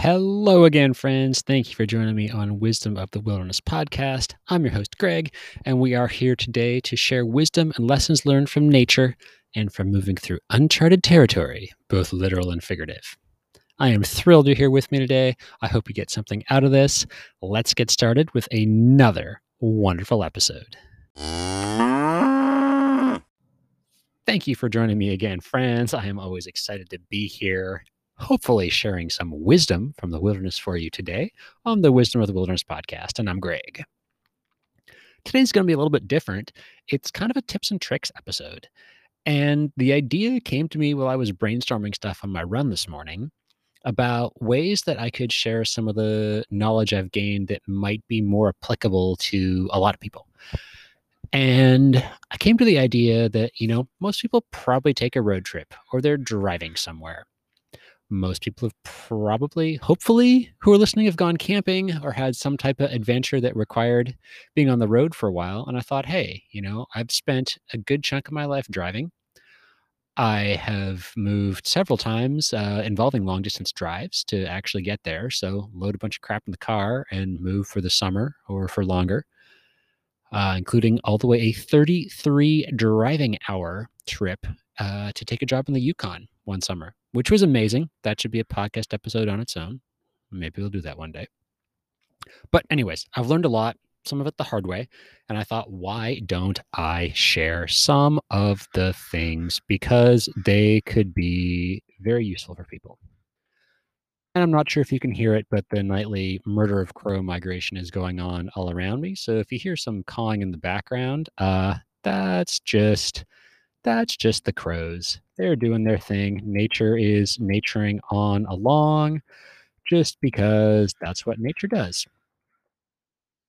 Hello again, friends. Thank you for joining me on Wisdom of the Wilderness podcast. I'm your host, Greg, and we are here today to share wisdom and lessons learned from nature and from moving through uncharted territory, both literal and figurative. I am thrilled you're here with me today. I hope you get something out of this. Let's get started with another wonderful episode. Thank you for joining me again, friends. I am always excited to be here hopefully sharing some wisdom from the wilderness for you today on the Wisdom of the Wilderness podcast. And I'm Greg. Today's going to be a little bit different. It's kind of a tips and tricks episode. And the idea came to me while I was brainstorming stuff on my run this morning about ways that I could share some of the knowledge I've gained that might be more applicable to a lot of people. And I came to the idea that, you know, most people probably take a road trip or they're driving somewhere most people have probably, hopefully, who are listening have gone camping or had some type of adventure that required being on the road for a while. And I thought, hey, you know, I've spent a good chunk of my life driving. I have moved several times uh, involving long distance drives to actually get there. So, load a bunch of crap in the car and move for the summer or for longer, uh, including all the way a 33 driving hour trip uh, to take a job in the Yukon one summer which was amazing. That should be a podcast episode on its own. Maybe we'll do that one day. But, anyways, I've learned a lot, some of it the hard way. And I thought, why don't I share some of the things? Because they could be very useful for people. And I'm not sure if you can hear it, but the nightly murder of crow migration is going on all around me. So if you hear some cawing in the background, uh, that's just that's just the crows. They're doing their thing. Nature is naturing on along just because that's what nature does.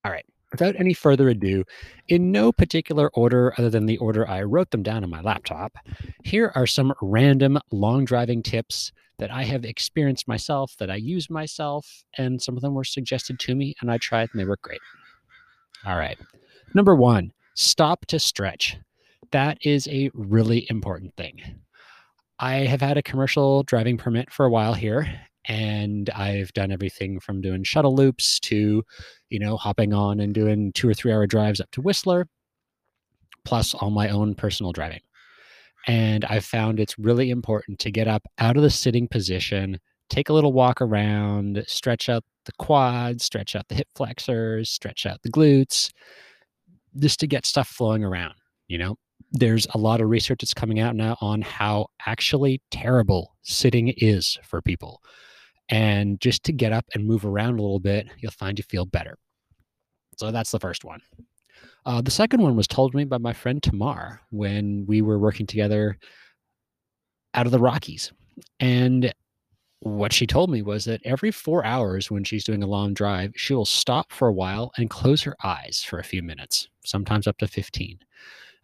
All right. Without any further ado, in no particular order other than the order I wrote them down on my laptop, here are some random long driving tips that I have experienced myself, that I use myself, and some of them were suggested to me, and I tried and they were great. All right. Number one, stop to stretch that is a really important thing. I have had a commercial driving permit for a while here, and I've done everything from doing shuttle loops to, you know, hopping on and doing two or three hour drives up to Whistler, plus all my own personal driving. And I've found it's really important to get up out of the sitting position, take a little walk around, stretch out the quads, stretch out the hip flexors, stretch out the glutes, just to get stuff flowing around, you know? There's a lot of research that's coming out now on how actually terrible sitting is for people. And just to get up and move around a little bit, you'll find you feel better. So that's the first one. Uh, the second one was told me by my friend Tamar when we were working together out of the Rockies. And what she told me was that every four hours when she's doing a long drive, she will stop for a while and close her eyes for a few minutes, sometimes up to 15.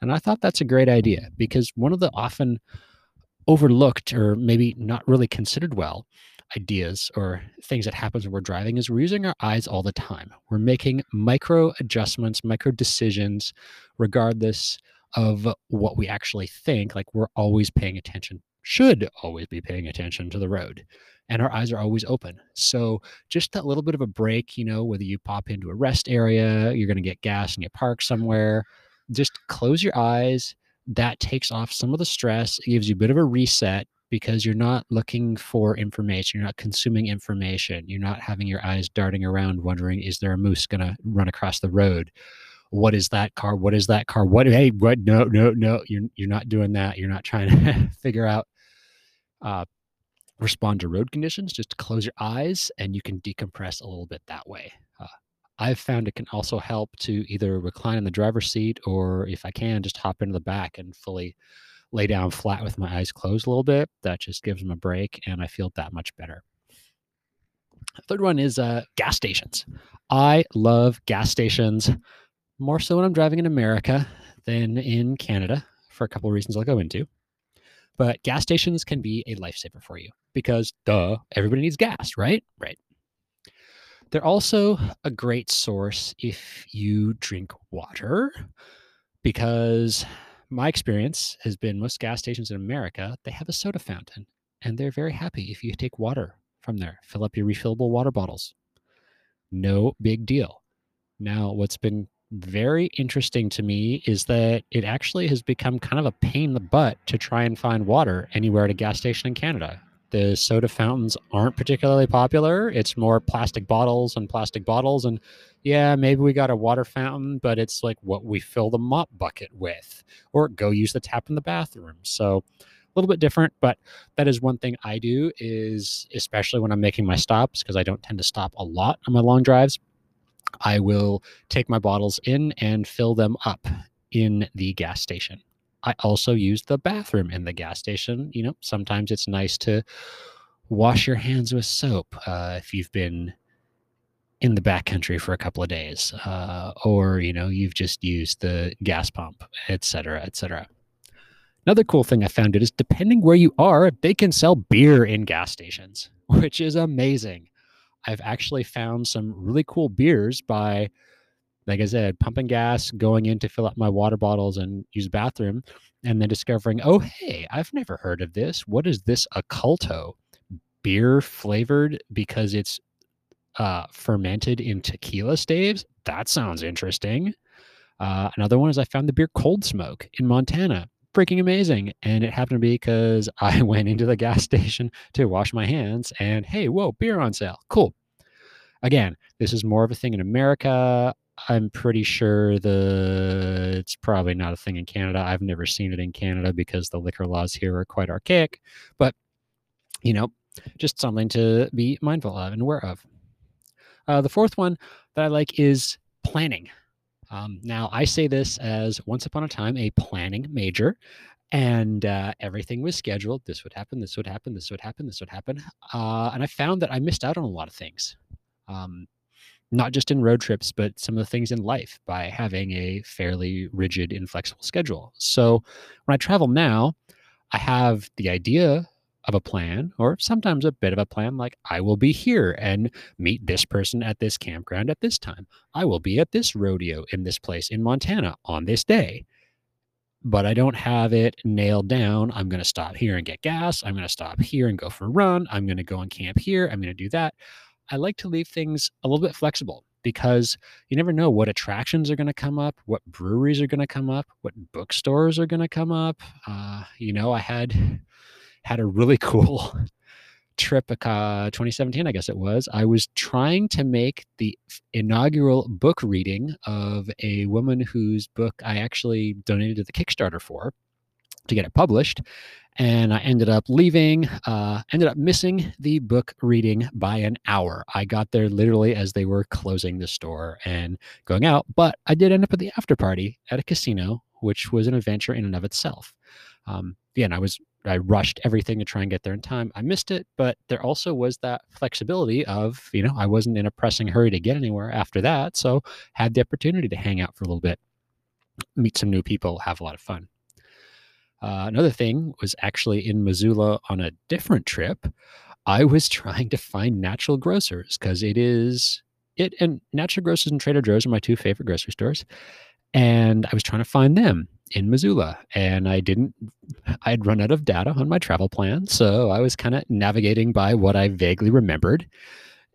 And I thought that's a great idea because one of the often overlooked or maybe not really considered well ideas or things that happens when we're driving is we're using our eyes all the time. We're making micro adjustments, micro decisions, regardless of what we actually think. Like we're always paying attention, should always be paying attention to the road. And our eyes are always open. So just that little bit of a break, you know, whether you pop into a rest area, you're going to get gas and you park somewhere, just close your eyes. That takes off some of the stress. It gives you a bit of a reset because you're not looking for information. You're not consuming information. You're not having your eyes darting around wondering, is there a moose going to run across the road? What is that car? What is that car? What? Hey, what? No, no, no. You're you're not doing that. You're not trying to figure out, uh, respond to road conditions. Just close your eyes, and you can decompress a little bit that way. I've found it can also help to either recline in the driver's seat or if I can, just hop into the back and fully lay down flat with my eyes closed a little bit. That just gives them a break and I feel that much better. Third one is uh, gas stations. I love gas stations more so when I'm driving in America than in Canada for a couple of reasons I'll go into. But gas stations can be a lifesaver for you because, duh, everybody needs gas, right? Right. They're also a great source if you drink water, because my experience has been most gas stations in America, they have a soda fountain and they're very happy if you take water from there. Fill up your refillable water bottles. No big deal. Now, what's been very interesting to me is that it actually has become kind of a pain in the butt to try and find water anywhere at a gas station in Canada. The soda fountains aren't particularly popular. It's more plastic bottles and plastic bottles. And yeah, maybe we got a water fountain, but it's like what we fill the mop bucket with, or go use the tap in the bathroom. So a little bit different, but that is one thing I do is especially when I'm making my stops, because I don't tend to stop a lot on my long drives I will take my bottles in and fill them up in the gas station. I also use the bathroom in the gas station. You know, sometimes it's nice to wash your hands with soap uh, if you've been in the backcountry for a couple of days, uh, or you know, you've just used the gas pump, etc., etc. Another cool thing I found it is depending where you are, they can sell beer in gas stations, which is amazing. I've actually found some really cool beers by, like I said, pumping gas, going in to fill up my water bottles and use bathroom, and then discovering, oh, hey, I've never heard of this. What is this Oculto? Beer flavored because it's uh, fermented in tequila staves? That sounds interesting. Uh, another one is I found the beer Cold Smoke in Montana freaking amazing. And it happened to be because I went into the gas station to wash my hands and hey, whoa, beer on sale. Cool. Again, this is more of a thing in America. I'm pretty sure the it's probably not a thing in Canada. I've never seen it in Canada because the liquor laws here are quite archaic. But you know, just something to be mindful of and aware of. Uh, the fourth one that I like is planning. Um, now, I say this as once upon a time a planning major, and uh, everything was scheduled. This would happen, this would happen, this would happen, this would happen. Uh, and I found that I missed out on a lot of things, um, not just in road trips, but some of the things in life by having a fairly rigid, inflexible schedule. So when I travel now, I have the idea of a plan, or sometimes a bit of a plan, like I will be here and meet this person at this campground at this time. I will be at this rodeo in this place in Montana on this day. But I don't have it nailed down. I'm going to stop here and get gas. I'm going to stop here and go for a run. I'm going to go and camp here. I'm going to do that. I like to leave things a little bit flexible because you never know what attractions are going to come up, what breweries are going to come up, what bookstores are going to come up. Uh, you know, I had had a really cool trip, uh, 2017, I guess it was. I was trying to make the inaugural book reading of a woman whose book I actually donated to the Kickstarter for to get it published. And I ended up leaving, uh, ended up missing the book reading by an hour. I got there literally as they were closing the store and going out, but I did end up at the after party at a casino, which was an adventure in and of itself. Um, again, I was I rushed everything to try and get there in time. I missed it, but there also was that flexibility of, you know, I wasn't in a pressing hurry to get anywhere after that. So had the opportunity to hang out for a little bit, meet some new people, have a lot of fun. Uh, another thing was actually in Missoula on a different trip. I was trying to find natural grocers because it is it and natural grocers and Trader Joe's are my two favorite grocery stores. And I was trying to find them in Missoula. And I didn't, I'd run out of data on my travel plan. So I was kind of navigating by what I vaguely remembered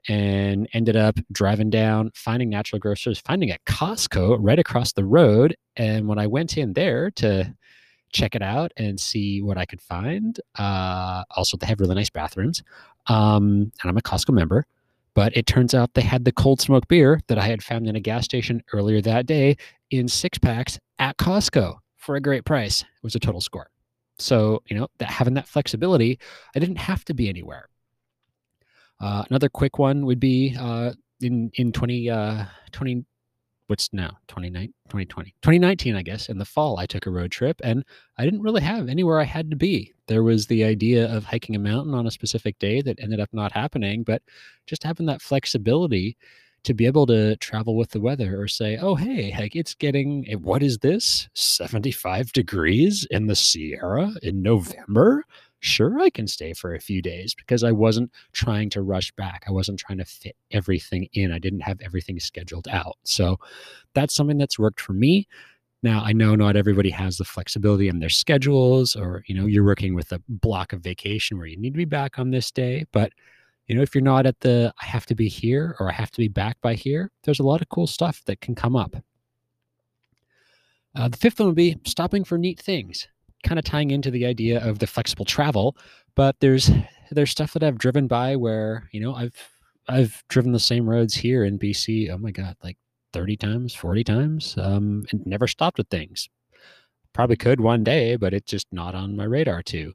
and ended up driving down, finding natural grocers, finding a Costco right across the road. And when I went in there to check it out and see what I could find, uh, also, they have really nice bathrooms. Um, and I'm a Costco member. But it turns out they had the cold smoke beer that I had found in a gas station earlier that day in six packs at Costco for a great price. It was a total score. So, you know, that having that flexibility, I didn't have to be anywhere. Uh, another quick one would be uh, in in 20, uh, 20 what's now 2019 2020 2019 i guess in the fall i took a road trip and i didn't really have anywhere i had to be there was the idea of hiking a mountain on a specific day that ended up not happening but just having that flexibility to be able to travel with the weather or say, oh, hey, like it's getting, eh, what is this? 75 degrees in the Sierra in November? Sure, I can stay for a few days because I wasn't trying to rush back. I wasn't trying to fit everything in. I didn't have everything scheduled out. So that's something that's worked for me. Now, I know not everybody has the flexibility in their schedules, or, you know, you're working with a block of vacation where you need to be back on this day, but You know, if you're not at the I have to be here or I have to be back by here, there's a lot of cool stuff that can come up. Uh, the fifth one would be stopping for neat things, kind of tying into the idea of the flexible travel. But there's there's stuff that I've driven by where you know I've I've driven the same roads here in BC. Oh my god, like 30 times, 40 times, um, and never stopped at things. Probably could one day, but it's just not on my radar to.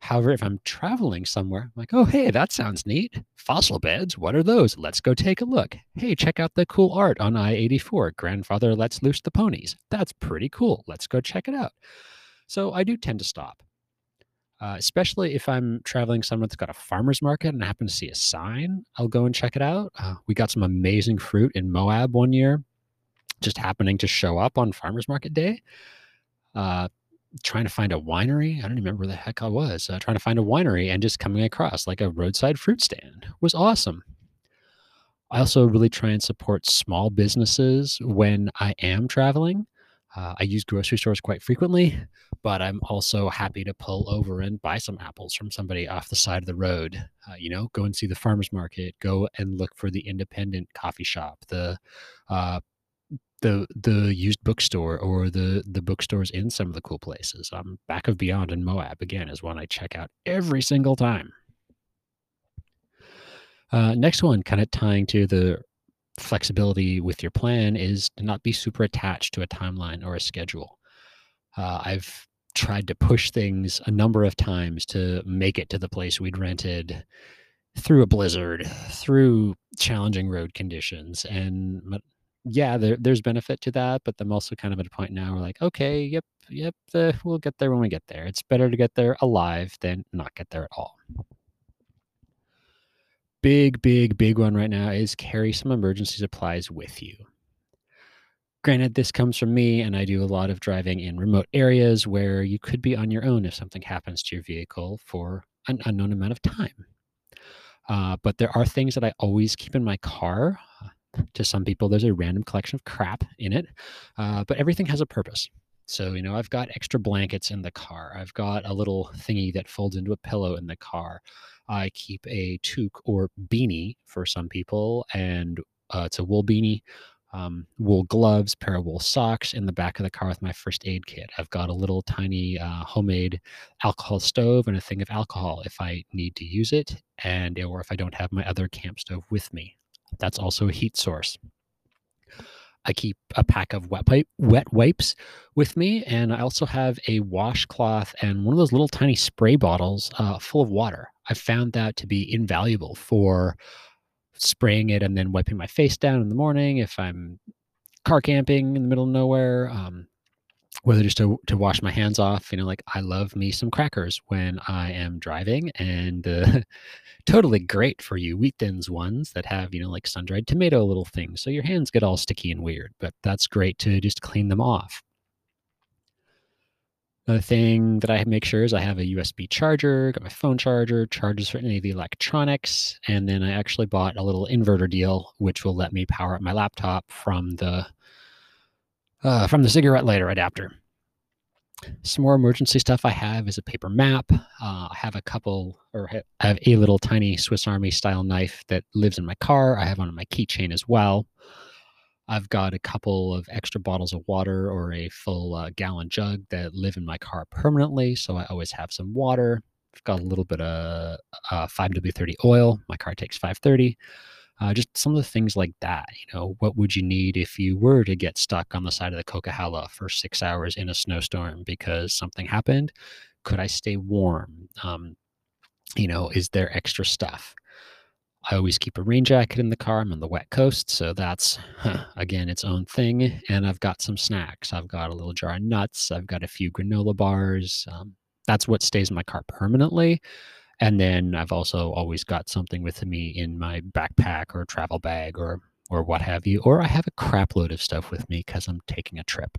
However, if I'm traveling somewhere, I'm like, oh, hey, that sounds neat. Fossil beds, what are those? Let's go take a look. Hey, check out the cool art on I 84. Grandfather lets loose the ponies. That's pretty cool. Let's go check it out. So I do tend to stop, uh, especially if I'm traveling somewhere that's got a farmer's market and I happen to see a sign. I'll go and check it out. Uh, we got some amazing fruit in Moab one year, just happening to show up on farmer's market day. Uh, trying to find a winery. I don't remember where the heck I was. Uh, trying to find a winery and just coming across like a roadside fruit stand was awesome. I also really try and support small businesses when I am traveling. Uh, I use grocery stores quite frequently, but I'm also happy to pull over and buy some apples from somebody off the side of the road. Uh, you know, go and see the farmer's market, go and look for the independent coffee shop, the uh, the the used bookstore or the the bookstores in some of the cool places. Um, Back of Beyond in Moab again is one I check out every single time. Uh, next one, kind of tying to the flexibility with your plan, is to not be super attached to a timeline or a schedule. Uh, I've tried to push things a number of times to make it to the place we'd rented through a blizzard, through challenging road conditions, and yeah, there, there's benefit to that, but I'm also kind of at a point now where like, okay, yep, yep, we'll get there when we get there. It's better to get there alive than not get there at all. Big, big, big one right now is carry some emergency supplies with you. Granted, this comes from me, and I do a lot of driving in remote areas where you could be on your own if something happens to your vehicle for an unknown amount of time. Uh, but there are things that I always keep in my car to some people, there's a random collection of crap in it, uh, but everything has a purpose. So, you know, I've got extra blankets in the car. I've got a little thingy that folds into a pillow in the car. I keep a toque or beanie for some people, and uh, it's a wool beanie, um, wool gloves, pair of wool socks in the back of the car with my first aid kit. I've got a little tiny uh, homemade alcohol stove and a thing of alcohol if I need to use it, and or if I don't have my other camp stove with me. That's also a heat source. I keep a pack of wet pipe, wet wipes with me, and I also have a washcloth and one of those little tiny spray bottles uh, full of water. I found that to be invaluable for spraying it and then wiping my face down in the morning if I'm car camping in the middle of nowhere. Um, whether just to, to wash my hands off, you know, like I love me some crackers when I am driving, and uh, totally great for you wheat thins ones that have, you know, like sun dried tomato little things. So your hands get all sticky and weird, but that's great to just clean them off. Another thing that I make sure is I have a USB charger, got my phone charger, charges for any of the electronics, and then I actually bought a little inverter deal, which will let me power up my laptop from the uh, from the cigarette lighter adapter. Some more emergency stuff I have is a paper map. Uh, I have a couple, or I have a little tiny Swiss Army style knife that lives in my car. I have one on my keychain as well. I've got a couple of extra bottles of water or a full uh, gallon jug that live in my car permanently, so I always have some water. I've got a little bit of uh, 5W30 oil. My car takes 530 uh, just some of the things like that. You know, what would you need if you were to get stuck on the side of the Coquihalla for six hours in a snowstorm because something happened? Could I stay warm? Um, you know, is there extra stuff? I always keep a rain jacket in the car. I'm on the wet coast, so that's huh, again its own thing. And I've got some snacks. I've got a little jar of nuts. I've got a few granola bars. Um, that's what stays in my car permanently. And then I've also always got something with me in my backpack or travel bag or or what have you. Or I have a crap load of stuff with me because I'm taking a trip.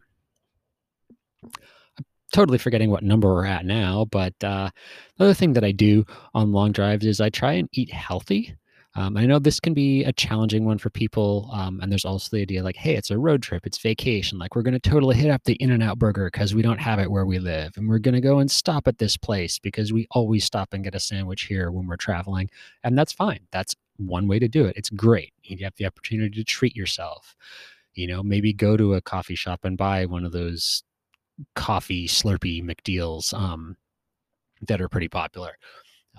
I'm totally forgetting what number we're at now, but uh, the other thing that I do on long drives is I try and eat healthy. Um, I know this can be a challenging one for people. Um, and there's also the idea like, hey, it's a road trip, it's vacation. Like, we're going to totally hit up the In N Out burger because we don't have it where we live. And we're going to go and stop at this place because we always stop and get a sandwich here when we're traveling. And that's fine. That's one way to do it. It's great. You have the opportunity to treat yourself. You know, maybe go to a coffee shop and buy one of those coffee Slurpee McDeals um, that are pretty popular.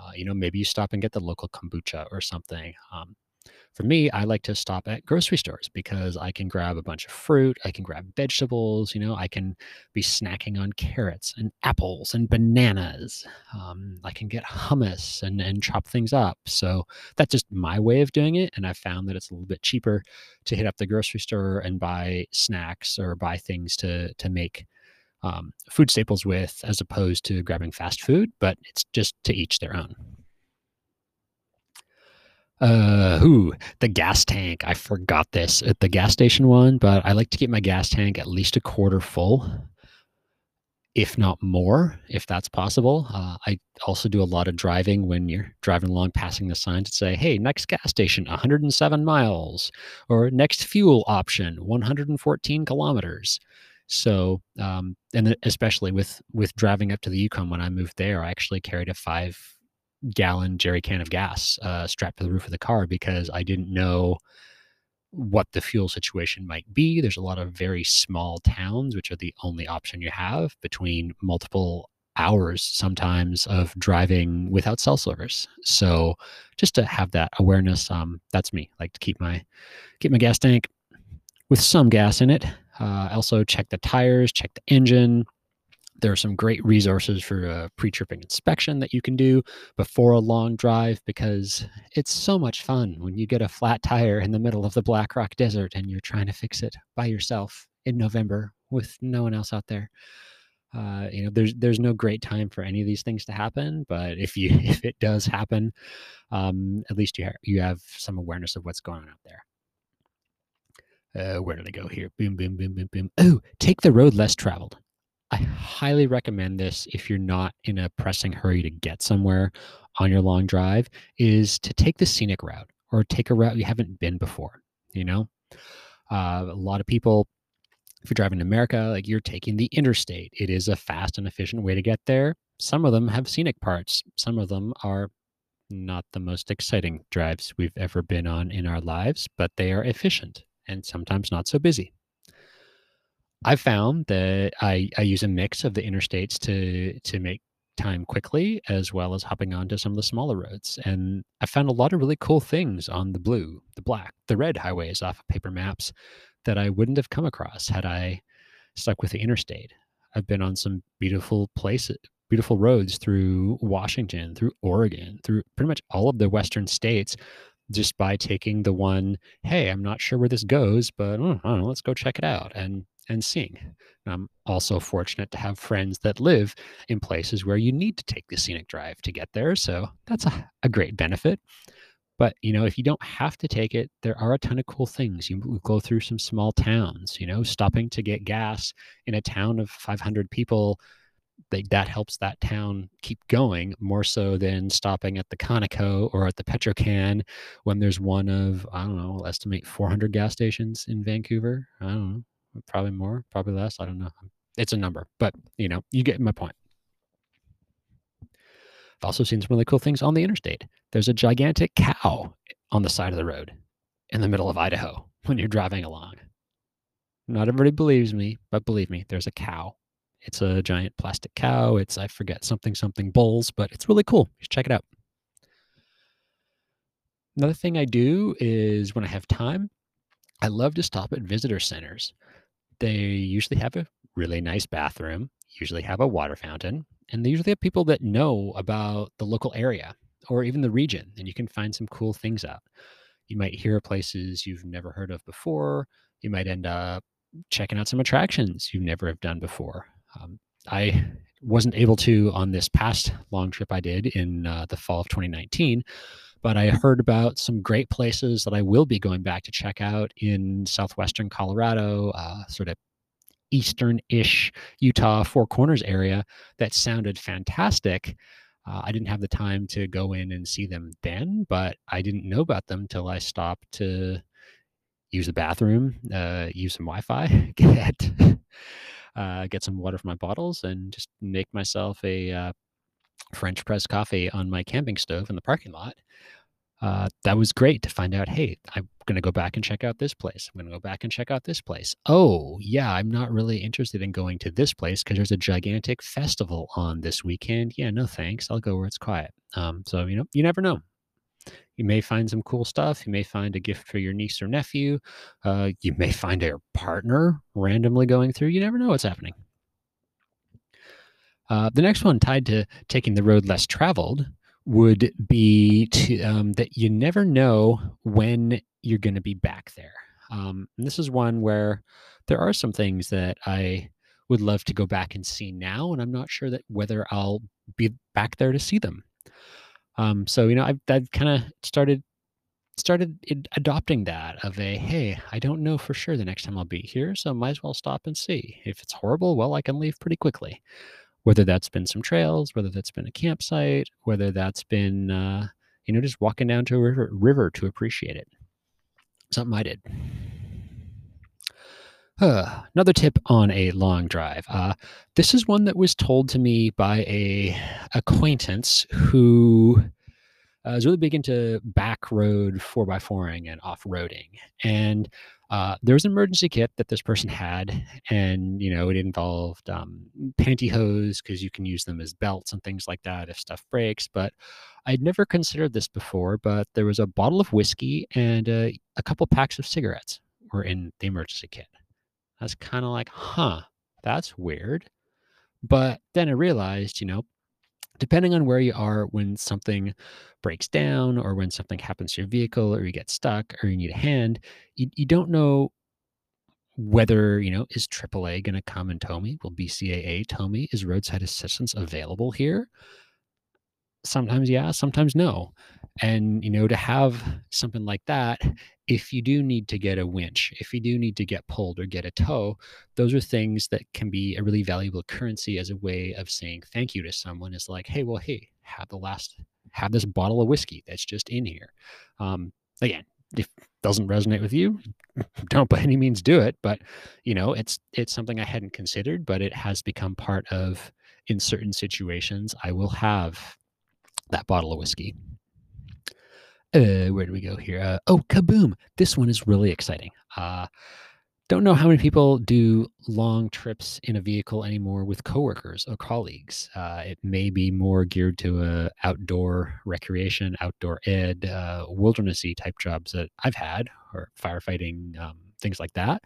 Uh, you know, maybe you stop and get the local kombucha or something. Um, for me, I like to stop at grocery stores because I can grab a bunch of fruit, I can grab vegetables, you know, I can be snacking on carrots and apples and bananas. Um, I can get hummus and, and chop things up. So that's just my way of doing it. And I found that it's a little bit cheaper to hit up the grocery store and buy snacks or buy things to to make um, food staples with as opposed to grabbing fast food, but it's just to each their own. Uh, who the gas tank? I forgot this at the gas station one, but I like to keep my gas tank at least a quarter full, if not more, if that's possible. Uh, I also do a lot of driving when you're driving along, passing the signs to say, "Hey, next gas station, 107 miles," or "Next fuel option, 114 kilometers." So, um, and especially with with driving up to the Yukon when I moved there, I actually carried a five gallon jerry can of gas uh, strapped to the roof of the car because I didn't know what the fuel situation might be. There's a lot of very small towns, which are the only option you have between multiple hours sometimes of driving without cell service. So just to have that awareness, um, that's me. like to keep my keep my gas tank with some gas in it. Uh, also, check the tires, check the engine. There are some great resources for a pre tripping inspection that you can do before a long drive because it's so much fun when you get a flat tire in the middle of the Black Rock Desert and you're trying to fix it by yourself in November with no one else out there. Uh, you know, there's there's no great time for any of these things to happen, but if you if it does happen, um, at least you ha- you have some awareness of what's going on out there. Uh, where did I go here? Boom, boom, boom, boom, boom. Oh, take the road less traveled. I highly recommend this if you're not in a pressing hurry to get somewhere on your long drive, is to take the scenic route or take a route you haven't been before. You know, uh, a lot of people, if you're driving to America, like you're taking the interstate. It is a fast and efficient way to get there. Some of them have scenic parts. Some of them are not the most exciting drives we've ever been on in our lives, but they are efficient and sometimes not so busy. I found that I, I use a mix of the interstates to to make time quickly as well as hopping onto some of the smaller roads. And I found a lot of really cool things on the blue, the black, the red highways off of paper maps that I wouldn't have come across had I stuck with the interstate. I've been on some beautiful places, beautiful roads through Washington, through Oregon, through pretty much all of the western states just by taking the one, hey, I'm not sure where this goes, but oh, I don't know, let's go check it out and and seeing. I'm also fortunate to have friends that live in places where you need to take the scenic drive to get there. So that's a, a great benefit. But you know, if you don't have to take it, there are a ton of cool things. You go through some small towns, you know, stopping to get gas in a town of 500 people they, that helps that town keep going more so than stopping at the Conoco or at the Petro-Can when there's one of I don't know, estimate 400 gas stations in Vancouver. I don't know, probably more, probably less. I don't know. It's a number, but you know, you get my point. I've also seen some really cool things on the interstate. There's a gigantic cow on the side of the road in the middle of Idaho when you're driving along. Not everybody believes me, but believe me, there's a cow it's a giant plastic cow. It's, I forget, something, something bulls, but it's really cool. You should check it out. Another thing I do is when I have time, I love to stop at visitor centers. They usually have a really nice bathroom, usually have a water fountain, and they usually have people that know about the local area or even the region, and you can find some cool things out. You might hear of places you've never heard of before. You might end up checking out some attractions you never have done before. Um, I wasn't able to on this past long trip I did in uh, the fall of 2019, but I heard about some great places that I will be going back to check out in southwestern Colorado, uh, sort of eastern ish Utah, Four Corners area that sounded fantastic. Uh, I didn't have the time to go in and see them then, but I didn't know about them till I stopped to use the bathroom, uh, use some Wi-Fi, get uh, get some water from my bottles, and just make myself a uh, French press coffee on my camping stove in the parking lot. Uh, that was great to find out. Hey, I'm going to go back and check out this place. I'm going to go back and check out this place. Oh, yeah, I'm not really interested in going to this place because there's a gigantic festival on this weekend. Yeah, no thanks. I'll go where it's quiet. Um, so you know, you never know. You may find some cool stuff. You may find a gift for your niece or nephew. Uh, you may find a partner randomly going through. You never know what's happening. Uh, the next one, tied to taking the road less traveled, would be to, um, that you never know when you're going to be back there. Um, and this is one where there are some things that I would love to go back and see now, and I'm not sure that whether I'll be back there to see them. Um, so you know, I've, I've kind of started started adopting that of a hey, I don't know for sure the next time I'll be here, so might as well stop and see. If it's horrible, well, I can leave pretty quickly whether that's been some trails, whether that's been a campsite, whether that's been, uh, you know, just walking down to a river, river to appreciate it. Something I did. Uh, another tip on a long drive. Uh, this is one that was told to me by a acquaintance who uh, is really big into back road 4x4ing and off roading. And uh, there was an emergency kit that this person had, and you know it involved um, pantyhose because you can use them as belts and things like that if stuff breaks. But I'd never considered this before. But there was a bottle of whiskey and uh, a couple packs of cigarettes were in the emergency kit. I was kind of like, huh, that's weird. But then I realized, you know, depending on where you are when something breaks down or when something happens to your vehicle or you get stuck or you need a hand, you, you don't know whether, you know, is AAA going to come and tow me? Will BCAA tow me? Is roadside assistance available here? Sometimes yeah, sometimes no. And, you know, to have something like that, if you do need to get a winch, if you do need to get pulled or get a tow, those are things that can be a really valuable currency as a way of saying thank you to someone. Is like, hey, well, hey, have the last, have this bottle of whiskey that's just in here. Um, again, if it doesn't resonate with you, don't by any means do it. But you know, it's it's something I hadn't considered, but it has become part of in certain situations. I will have that bottle of whiskey uh, where do we go here? Uh, oh, kaboom! This one is really exciting. Uh, don't know how many people do long trips in a vehicle anymore with coworkers or colleagues. Uh, it may be more geared to uh, outdoor recreation, outdoor ed, uh, wildernessy type jobs that I've had, or firefighting, um, things like that.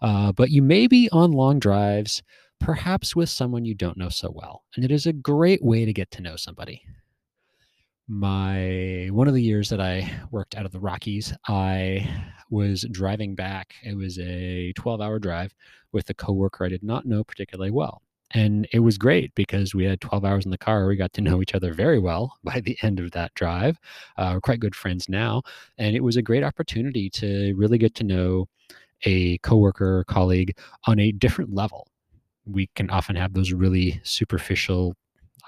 Uh, but you may be on long drives, perhaps with someone you don't know so well, and it is a great way to get to know somebody my one of the years that I worked out of the Rockies, I was driving back. It was a 12 hour drive with a coworker I did not know particularly well. And it was great because we had 12 hours in the car. We got to know each other very well by the end of that drive. Uh, we're quite good friends now. And it was a great opportunity to really get to know a coworker, colleague on a different level. We can often have those really superficial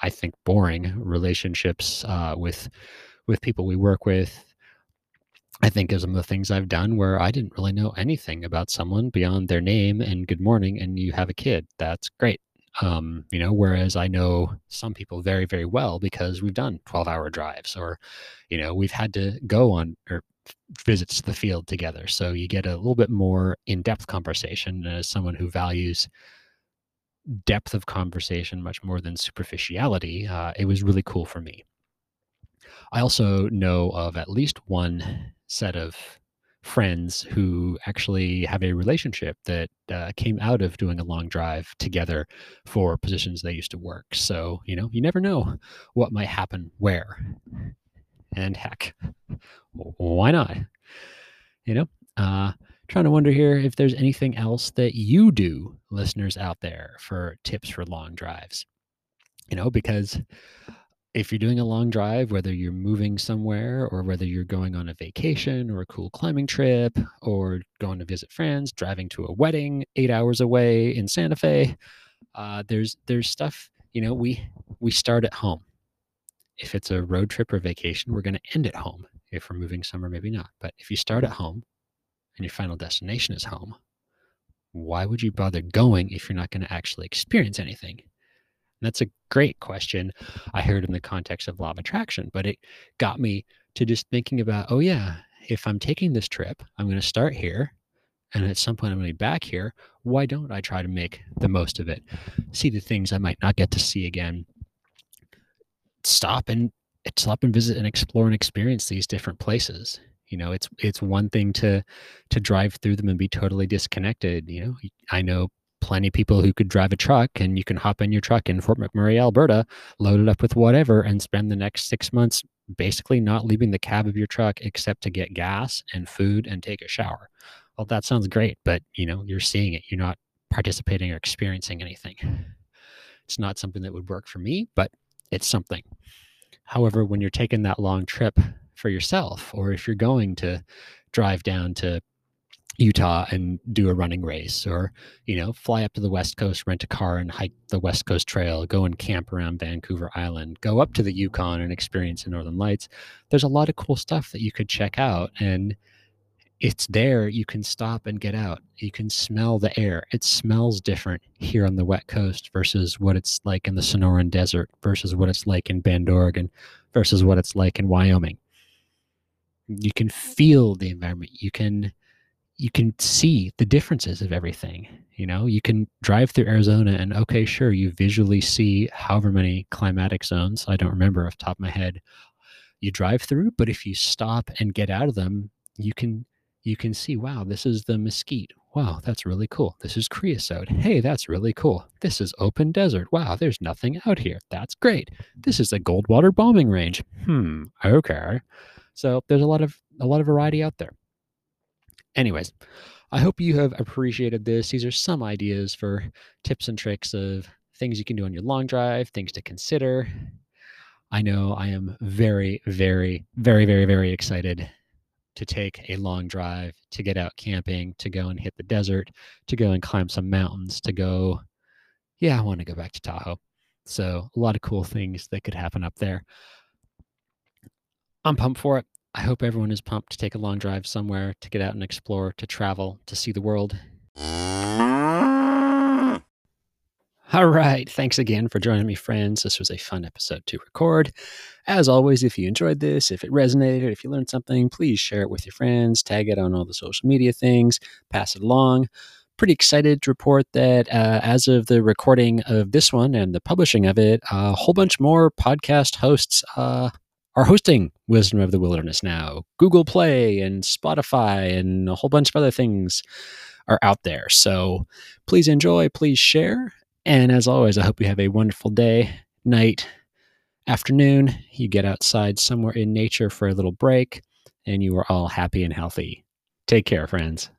I think, boring relationships uh, with with people we work with. I think of some of the things I've done where I didn't really know anything about someone beyond their name and good morning, and you have a kid. That's great. Um, you know, whereas I know some people very, very well because we've done 12 hour drives or, you know, we've had to go on or visits to the field together. So you get a little bit more in depth conversation as someone who values depth of conversation much more than superficiality, uh, it was really cool for me. I also know of at least one set of friends who actually have a relationship that uh, came out of doing a long drive together for positions they used to work. So, you know, you never know what might happen where. And heck, why not? You know, uh, trying to wonder here if there's anything else that you do, listeners out there, for tips for long drives. You know, because if you're doing a long drive, whether you're moving somewhere or whether you're going on a vacation or a cool climbing trip or going to visit friends, driving to a wedding eight hours away in Santa Fe, uh, there's there's stuff. You know, we we start at home. if it's a road trip or vacation, we're going to end at home. If we're moving somewhere, maybe not. But if you start at home and your final destination is home, why would you bother going if you're not going to actually experience anything? And that's a great question. I heard in the context of law of attraction, but it got me to just thinking about, oh, yeah, if I'm taking this trip, I'm going to start here. And at some point, I'm going to be back here. Why don't I try to make the most of it? See the things I might not get to see again. Stop and stop and visit and explore and experience these different places you know it's it's one thing to to drive through them and be totally disconnected you know? I know plenty of people who could drive a truck and you can hop in your truck in fort mcmurray alberta load it up with whatever and spend the next six months basically not leaving the cab of your truck except to get gas and food and take a shower. Well that sounds great but you know you're seeing it. You're not participating or experiencing anything. It's not something that would work for me but it's something. However when you're taking that long trip for yourself or if you're going to drive down to Utah and do a running race or you know fly up to the west coast rent a car and hike the west coast trail go and camp around Vancouver Island go up to the Yukon and experience the northern lights. There's a lot of cool stuff that you could check out and it's there you can stop and get out. You can smell the air. It smells different here on the wet coast versus what it's like in the Sonoran desert versus what it's like in Bend Oregon versus what it's like in Wyoming you can feel the environment. You can you can see the differences of everything you know? You can drive through arizona and okay sure you visually see however many climatic zones i don't remember off top of my head you drive through but if you stop and get out of them you can you can see wow this is the mesquite. Wow that's really cool. This is creosote. Hey that's really cool. This is open desert. Wow there's nothing out here. That's great. This is a goldwater bombing range. Hmm okay so there's a lot of a lot of variety out there. Anyways, I hope you have appreciated this. These are some ideas for tips and tricks of things you can do on your long drive, things to consider. I know I am very, very, very, very, very excited to take a long drive, to get out camping, to go and hit the desert, to go and climb some mountains, to go. Yeah, I want to go back to Tahoe. So, a lot of cool things that could happen up there. I'm pumped for it. I hope everyone is pumped to take a long drive somewhere, to get out and explore, to travel, to see the world. All right. Thanks again for joining me, friends. This was a fun episode to record. As always, if you enjoyed this, if it resonated, if you learned something, please share it with your friends, tag it on all the social media things, pass it along. Pretty excited to report that uh, as of the recording of this one and the publishing of it, a whole bunch more podcast hosts uh, are hosting Wisdom of the Wilderness now. Google Play and Spotify and a whole bunch of other things are out there. So please enjoy, please share. And as always, I hope you have a wonderful day, night, afternoon. You get outside somewhere in nature for a little break, and you are all happy and healthy. Take care, friends.